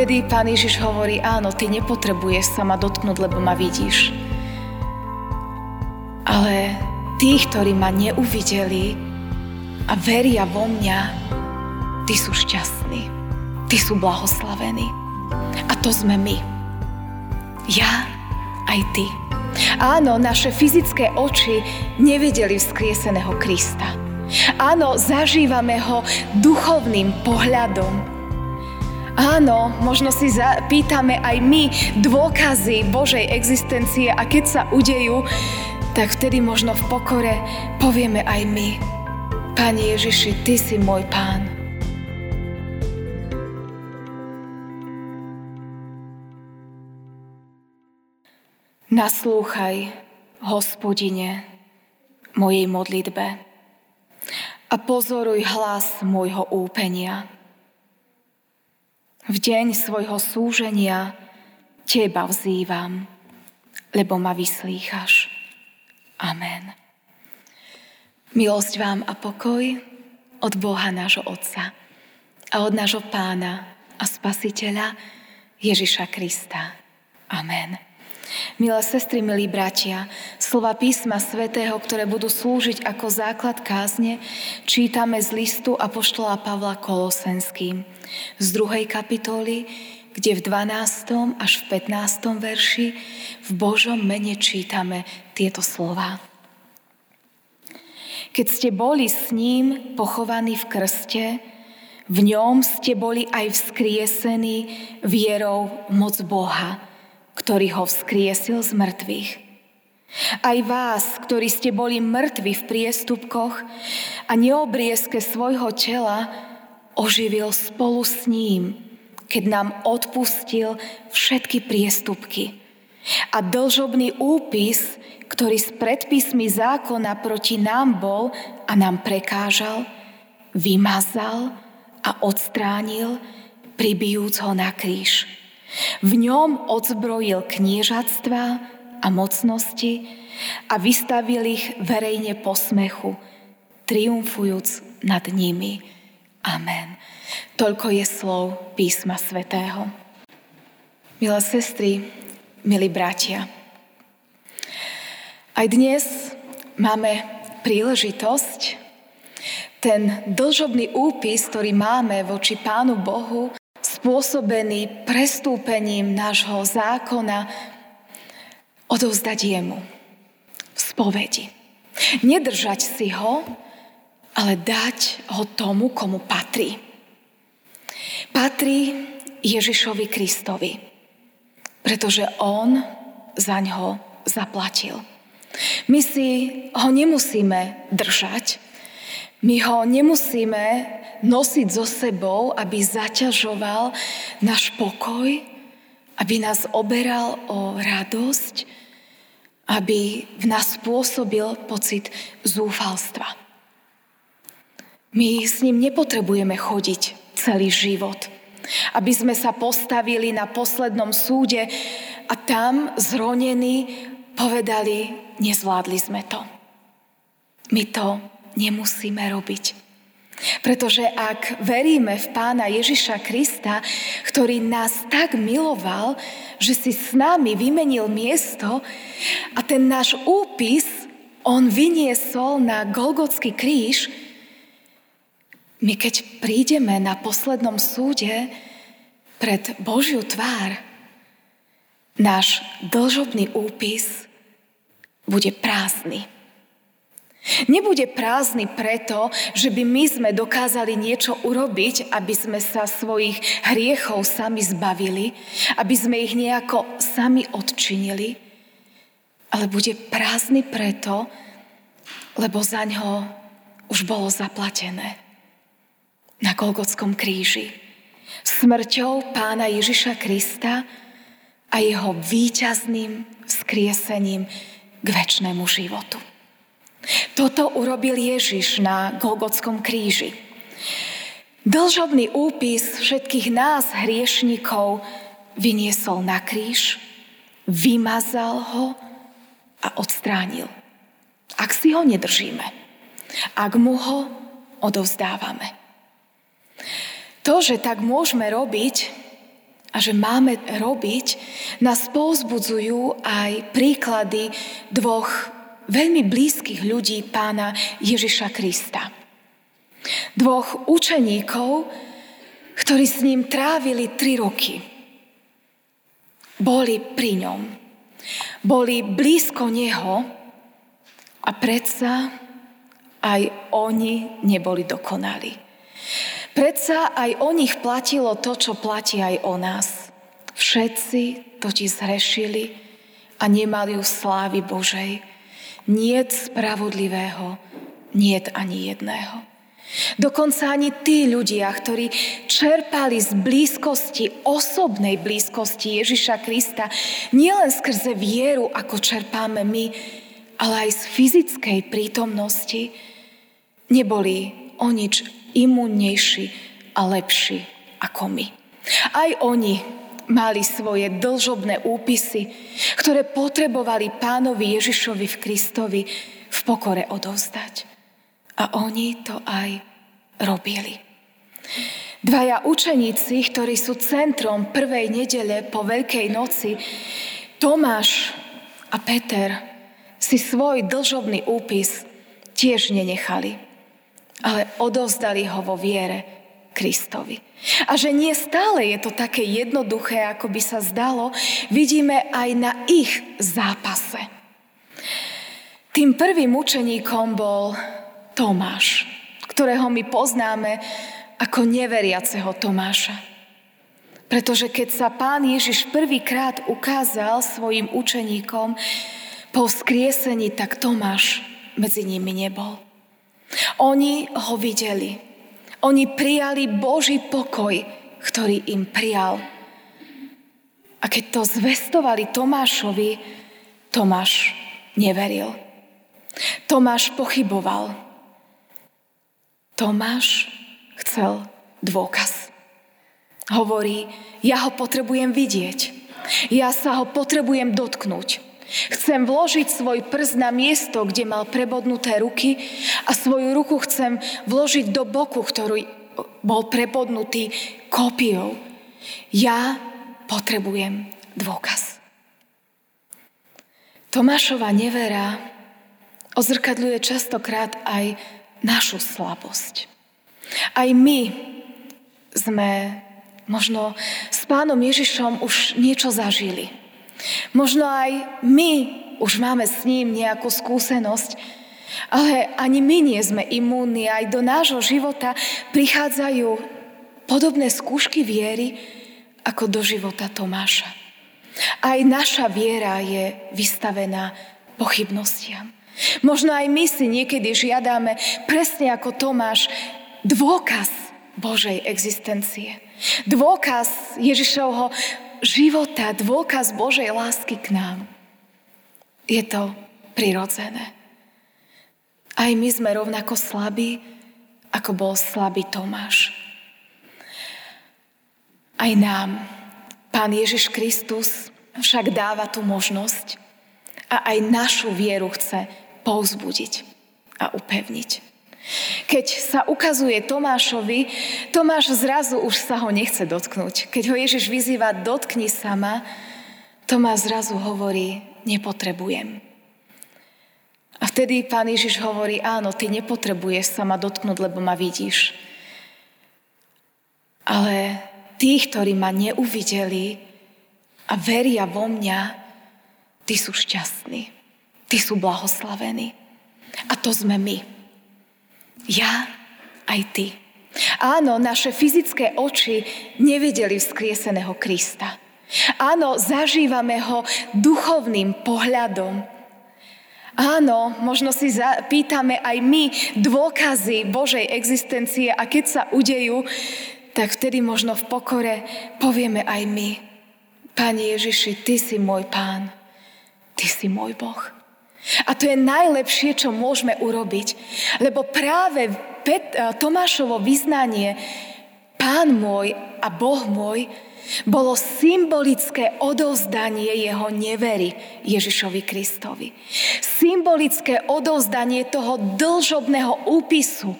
vtedy pán Ježiš hovorí, áno, ty nepotrebuješ sa ma dotknúť, lebo ma vidíš. Ale tí, ktorí ma neuvideli a veria vo mňa, tí sú šťastní. Tí sú blahoslavení. A to sme my. Ja aj ty. Áno, naše fyzické oči nevideli vzkrieseného Krista. Áno, zažívame ho duchovným pohľadom. Áno, možno si pýtame aj my dôkazy Božej existencie a keď sa udejú, tak vtedy možno v pokore povieme aj my. Pane Ježiši, Ty si môj Pán. Naslúchaj, hospodine, mojej modlitbe a pozoruj hlas môjho úpenia. V deň svojho súženia Teba vzývam, lebo ma vyslýchaš. Amen. Milosť vám a pokoj od Boha nášho Otca a od nášho Pána a Spasiteľa Ježiša Krista. Amen. Milé sestry, milí bratia, slova písma svätého, ktoré budú slúžiť ako základ kázne, čítame z listu Apoštola Pavla Kolosenským z druhej kapitoly, kde v 12. až v 15. verši v Božom mene čítame tieto slova. Keď ste boli s ním pochovaní v krste, v ňom ste boli aj vzkriesení vierou moc Boha, ktorý ho vzkriesil z mŕtvych. Aj vás, ktorí ste boli mŕtvi v priestupkoch a neobriezke svojho tela, oživil spolu s ním, keď nám odpustil všetky priestupky. A dlžobný úpis, ktorý s predpismi zákona proti nám bol a nám prekážal, vymazal a odstránil, pribijúc ho na kríž. V ňom odzbrojil kniežatstva a mocnosti a vystavil ich verejne posmechu, triumfujúc nad nimi. Amen. Toľko je slov písma svätého. Milé sestry, milí bratia, aj dnes máme príležitosť ten dlžobný úpis, ktorý máme voči Pánu Bohu, spôsobený prestúpením nášho zákona, odovzdať jemu v spovedi. Nedržať si ho, ale dať ho tomu, komu patrí. Patrí Ježišovi Kristovi, pretože on za ňo zaplatil. My si ho nemusíme držať, my ho nemusíme nosiť so sebou, aby zaťažoval náš pokoj, aby nás oberal o radosť, aby v nás spôsobil pocit zúfalstva. My s ním nepotrebujeme chodiť celý život, aby sme sa postavili na poslednom súde a tam zronení povedali, nezvládli sme to. My to nemusíme robiť. Pretože ak veríme v pána Ježiša Krista, ktorý nás tak miloval, že si s nami vymenil miesto a ten náš úpis on vyniesol na Golgotský kríž, my keď prídeme na poslednom súde pred Božiu tvár, náš dlžobný úpis bude prázdny. Nebude prázdny preto, že by my sme dokázali niečo urobiť, aby sme sa svojich hriechov sami zbavili, aby sme ich nejako sami odčinili, ale bude prázdny preto, lebo za ňo už bolo zaplatené na Golgotskom kríži. Smrťou pána Ježiša Krista a jeho víťazným vzkriesením k väčšnému životu. Toto urobil Ježiš na Golgotskom kríži. Dlžobný úpis všetkých nás, hriešnikov, vyniesol na kríž, vymazal ho a odstránil. Ak si ho nedržíme, ak mu ho odovzdávame. To, že tak môžeme robiť, a že máme robiť, nás povzbudzujú aj príklady dvoch veľmi blízkych ľudí pána Ježiša Krista. Dvoch učeníkov, ktorí s ním trávili tri roky. Boli pri ňom. Boli blízko neho a predsa aj oni neboli dokonali. Predsa aj o nich platilo to, čo platí aj o nás. Všetci totiž zhrešili a nemali ju slávy Božej. Niet spravodlivého, niet ani jedného. Dokonca ani tí ľudia, ktorí čerpali z blízkosti, osobnej blízkosti Ježiša Krista, nielen skrze vieru, ako čerpáme my, ale aj z fyzickej prítomnosti, neboli o nič imunnejší a lepší ako my. Aj oni mali svoje dlžobné úpisy, ktoré potrebovali pánovi Ježišovi v Kristovi v pokore odovzdať. A oni to aj robili. Dvaja učeníci, ktorí sú centrom prvej nedele po Veľkej noci, Tomáš a Peter, si svoj dlžobný úpis tiež nenechali, ale odovzdali ho vo viere Kristovi. A že nie stále je to také jednoduché, ako by sa zdalo, vidíme aj na ich zápase. Tým prvým učeníkom bol Tomáš, ktorého my poznáme ako neveriaceho Tomáša. Pretože keď sa pán Ježiš prvýkrát ukázal svojim učeníkom po vzkriesení, tak Tomáš medzi nimi nebol. Oni ho videli. Oni prijali Boží pokoj, ktorý im prijal. A keď to zvestovali Tomášovi, Tomáš neveril. Tomáš pochyboval. Tomáš chcel dôkaz. Hovorí, ja ho potrebujem vidieť. Ja sa ho potrebujem dotknúť. Chcem vložiť svoj prst na miesto, kde mal prebodnuté ruky a svoju ruku chcem vložiť do boku, ktorý bol prebodnutý kópiou. Ja potrebujem dôkaz. Tomášova nevera ozrkadľuje častokrát aj našu slabosť. Aj my sme možno s pánom Ježišom už niečo zažili. Možno aj my už máme s ním nejakú skúsenosť, ale ani my nie sme imúnni. Aj do nášho života prichádzajú podobné skúšky viery ako do života Tomáša. Aj naša viera je vystavená pochybnostiam. Možno aj my si niekedy žiadame, presne ako Tomáš, dôkaz Božej existencie. Dôkaz Ježišovho života, dôkaz Božej lásky k nám. Je to prirodzené. Aj my sme rovnako slabí, ako bol slabý Tomáš. Aj nám Pán Ježiš Kristus však dáva tú možnosť a aj našu vieru chce povzbudiť a upevniť. Keď sa ukazuje Tomášovi, Tomáš zrazu už sa ho nechce dotknúť. Keď ho Ježiš vyzýva, dotkni sa ma, Tomáš zrazu hovorí, nepotrebujem. A vtedy pán Ježiš hovorí, áno, ty nepotrebuješ sa ma dotknúť, lebo ma vidíš. Ale tí, ktorí ma neuvideli a veria vo mňa, tí sú šťastní. Tí sú blahoslavení. A to sme my. Ja aj ty. Áno, naše fyzické oči nevideli vzkrieseného Krista. Áno, zažívame ho duchovným pohľadom. Áno, možno si pýtame aj my dôkazy Božej existencie a keď sa udejú, tak vtedy možno v pokore povieme aj my. Pane Ježiši, Ty si môj Pán, Ty si môj Boh. A to je najlepšie, čo môžeme urobiť. Lebo práve Pet, eh, Tomášovo vyznanie Pán môj a Boh môj bolo symbolické odovzdanie jeho nevery Ježišovi Kristovi. Symbolické odovzdanie toho dlžobného úpisu,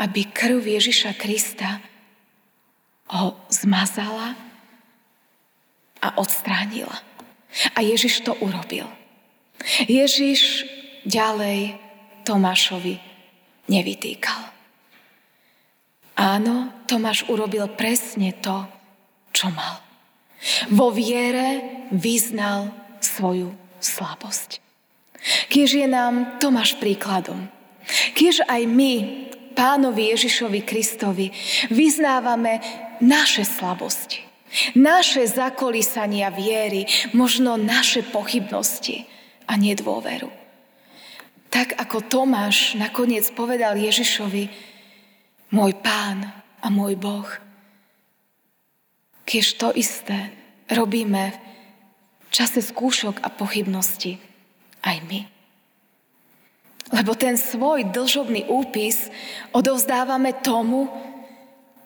aby krv Ježiša Krista ho zmazala a odstránila. A Ježiš to urobil. Ježiš ďalej Tomášovi nevytýkal. Áno, Tomáš urobil presne to, čo mal. Vo viere vyznal svoju slabosť. Kiež je nám Tomáš príkladom. Kiež aj my, pánovi Ježišovi Kristovi, vyznávame naše slabosti, naše zakolísania viery, možno naše pochybnosti a nedôveru. Tak ako Tomáš nakoniec povedal Ježišovi, môj pán a môj Boh. Kiež to isté robíme v čase skúšok a pochybnosti aj my. Lebo ten svoj dlžobný úpis odovzdávame tomu,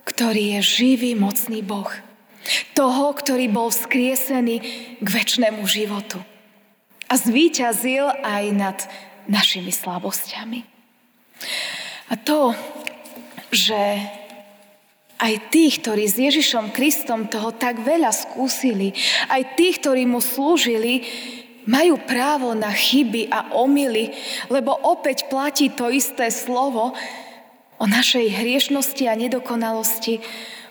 ktorý je živý, mocný Boh. Toho, ktorý bol skriesený k väčšnému životu a zvíťazil aj nad našimi slabosťami. A to, že aj tí, ktorí s Ježišom Kristom toho tak veľa skúsili, aj tí, ktorí mu slúžili, majú právo na chyby a omily, lebo opäť platí to isté slovo o našej hriešnosti a nedokonalosti.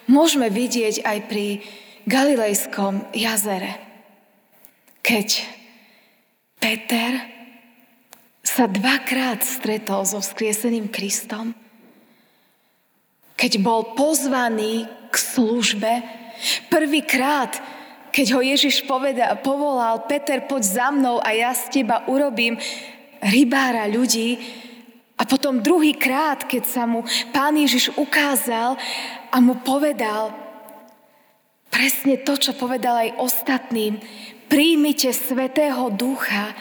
Môžeme vidieť aj pri Galilejskom jazere. Keď Peter sa dvakrát stretol so vzkrieseným Kristom. Keď bol pozvaný k službe, prvýkrát, keď ho Ježiš poveda, povolal, Peter, poď za mnou a ja z teba urobím rybára ľudí. A potom druhýkrát, keď sa mu pán Ježiš ukázal a mu povedal presne to, čo povedal aj ostatným, príjmite Svetého Ducha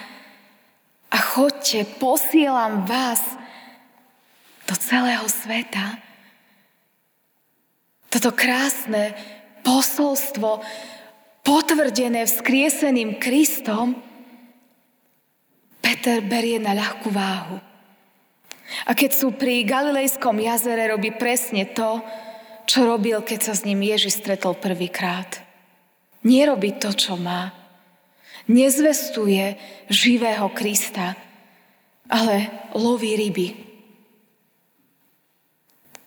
a chodte, posielam vás do celého sveta. Toto krásne posolstvo, potvrdené vzkrieseným Kristom, Peter berie na ľahkú váhu. A keď sú pri Galilejskom jazere, robí presne to, čo robil, keď sa s ním Ježiš stretol prvýkrát. Nerobí to, čo má nezvestuje živého Krista, ale loví ryby.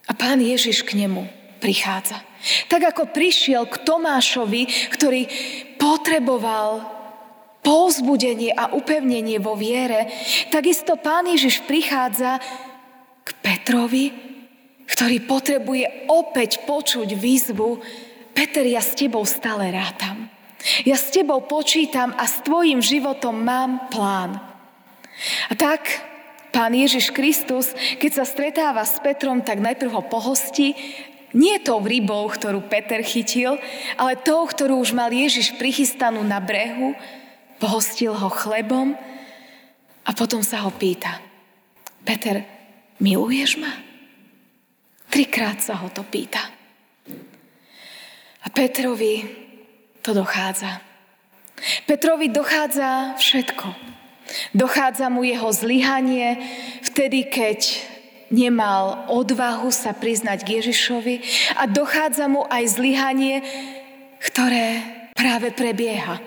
A pán Ježiš k nemu prichádza. Tak ako prišiel k Tomášovi, ktorý potreboval povzbudenie a upevnenie vo viere, takisto pán Ježiš prichádza k Petrovi, ktorý potrebuje opäť počuť výzvu Peter, ja s tebou stále rátam. Ja s tebou počítam a s tvojim životom mám plán. A tak pán Ježiš Kristus, keď sa stretáva s Petrom, tak najprv ho pohostí, nie tou rybou, ktorú Peter chytil, ale tou, ktorú už mal Ježiš prichystanú na brehu, pohostil ho chlebom a potom sa ho pýta. Peter, miluješ ma? Trikrát sa ho to pýta. A Petrovi to dochádza. Petrovi dochádza všetko. Dochádza mu jeho zlyhanie vtedy, keď nemal odvahu sa priznať k Ježišovi a dochádza mu aj zlyhanie, ktoré práve prebieha.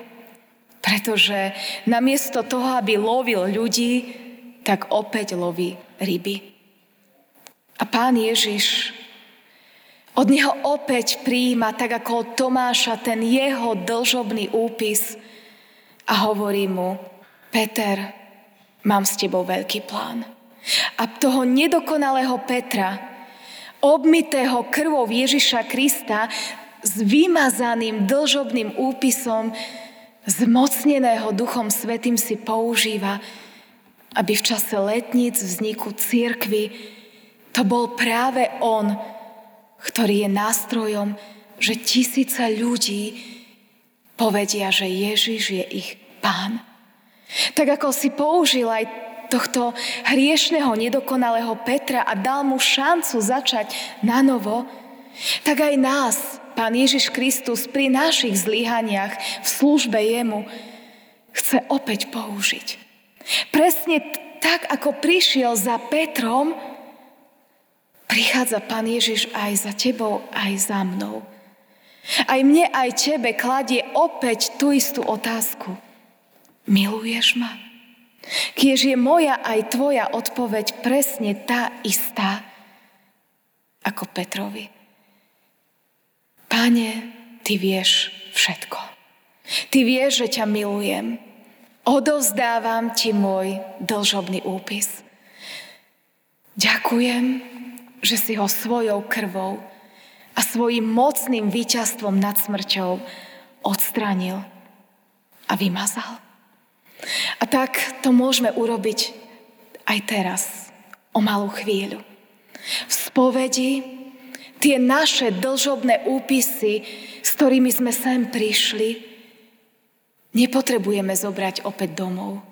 Pretože namiesto toho, aby lovil ľudí, tak opäť loví ryby. A pán Ježiš od neho opäť príjima, tak ako od Tomáša, ten jeho dlžobný úpis a hovorí mu, Peter, mám s tebou veľký plán. A toho nedokonalého Petra, obmitého krvou Ježiša Krista, s vymazaným dlžobným úpisom, zmocneného Duchom Svetým si používa, aby v čase letníc vzniku církvy to bol práve on, ktorý je nástrojom, že tisíce ľudí povedia, že Ježiš je ich pán. Tak ako si použil aj tohto hriešného, nedokonalého Petra a dal mu šancu začať na novo, tak aj nás, Pán Ježiš Kristus, pri našich zlyhaniach v službe Jemu chce opäť použiť. Presne tak, ako prišiel za Petrom, prichádza Pán Ježiš aj za tebou, aj za mnou Aj mne, aj tebe kladie opäť tú istú otázku. Miluješ ma? Kiež je moja aj tvoja odpoveď presne tá istá ako Petrovi. Pane, ty vieš všetko. Ty vieš, že ťa milujem. Odovzdávam ti môj dlžobný úpis. Ďakujem, že si ho svojou krvou a svojim mocným víťazstvom nad smrťou odstranil a vymazal. A tak to môžeme urobiť aj teraz, o malú chvíľu. V spovedi tie naše dlžobné úpisy, s ktorými sme sem prišli, nepotrebujeme zobrať opäť domov,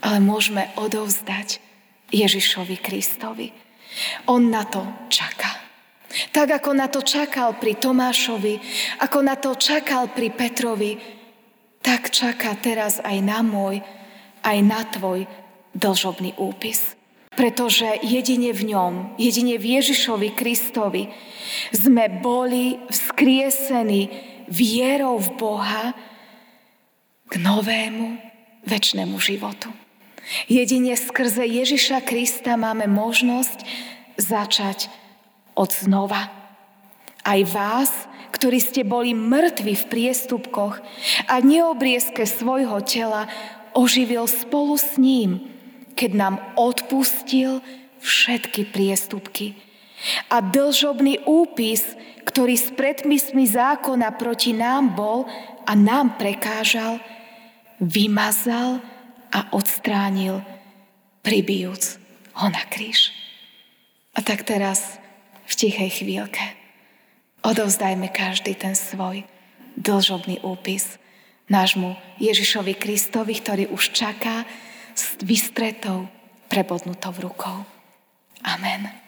ale môžeme odovzdať Ježišovi Kristovi. On na to čaká. Tak ako na to čakal pri Tomášovi, ako na to čakal pri Petrovi, tak čaká teraz aj na môj, aj na tvoj dlžobný úpis. Pretože jedine v ňom, jedine v Ježišovi Kristovi sme boli vzkriesení vierou v Boha k novému väčšnému životu. Jedine skrze Ježiša Krista máme možnosť začať od znova. Aj vás, ktorí ste boli mŕtvi v priestupkoch a neobriezke svojho tela oživil spolu s ním, keď nám odpustil všetky priestupky. A dlžobný úpis, ktorý s predmysmi zákona proti nám bol a nám prekážal, vymazal a odstránil, pribijúc ho na kríž. A tak teraz v tichej chvíľke Odovzdajme každý ten svoj dlžobný úpis nášmu Ježišovi Kristovi, ktorý už čaká s vystretou, prebodnutou rukou. Amen.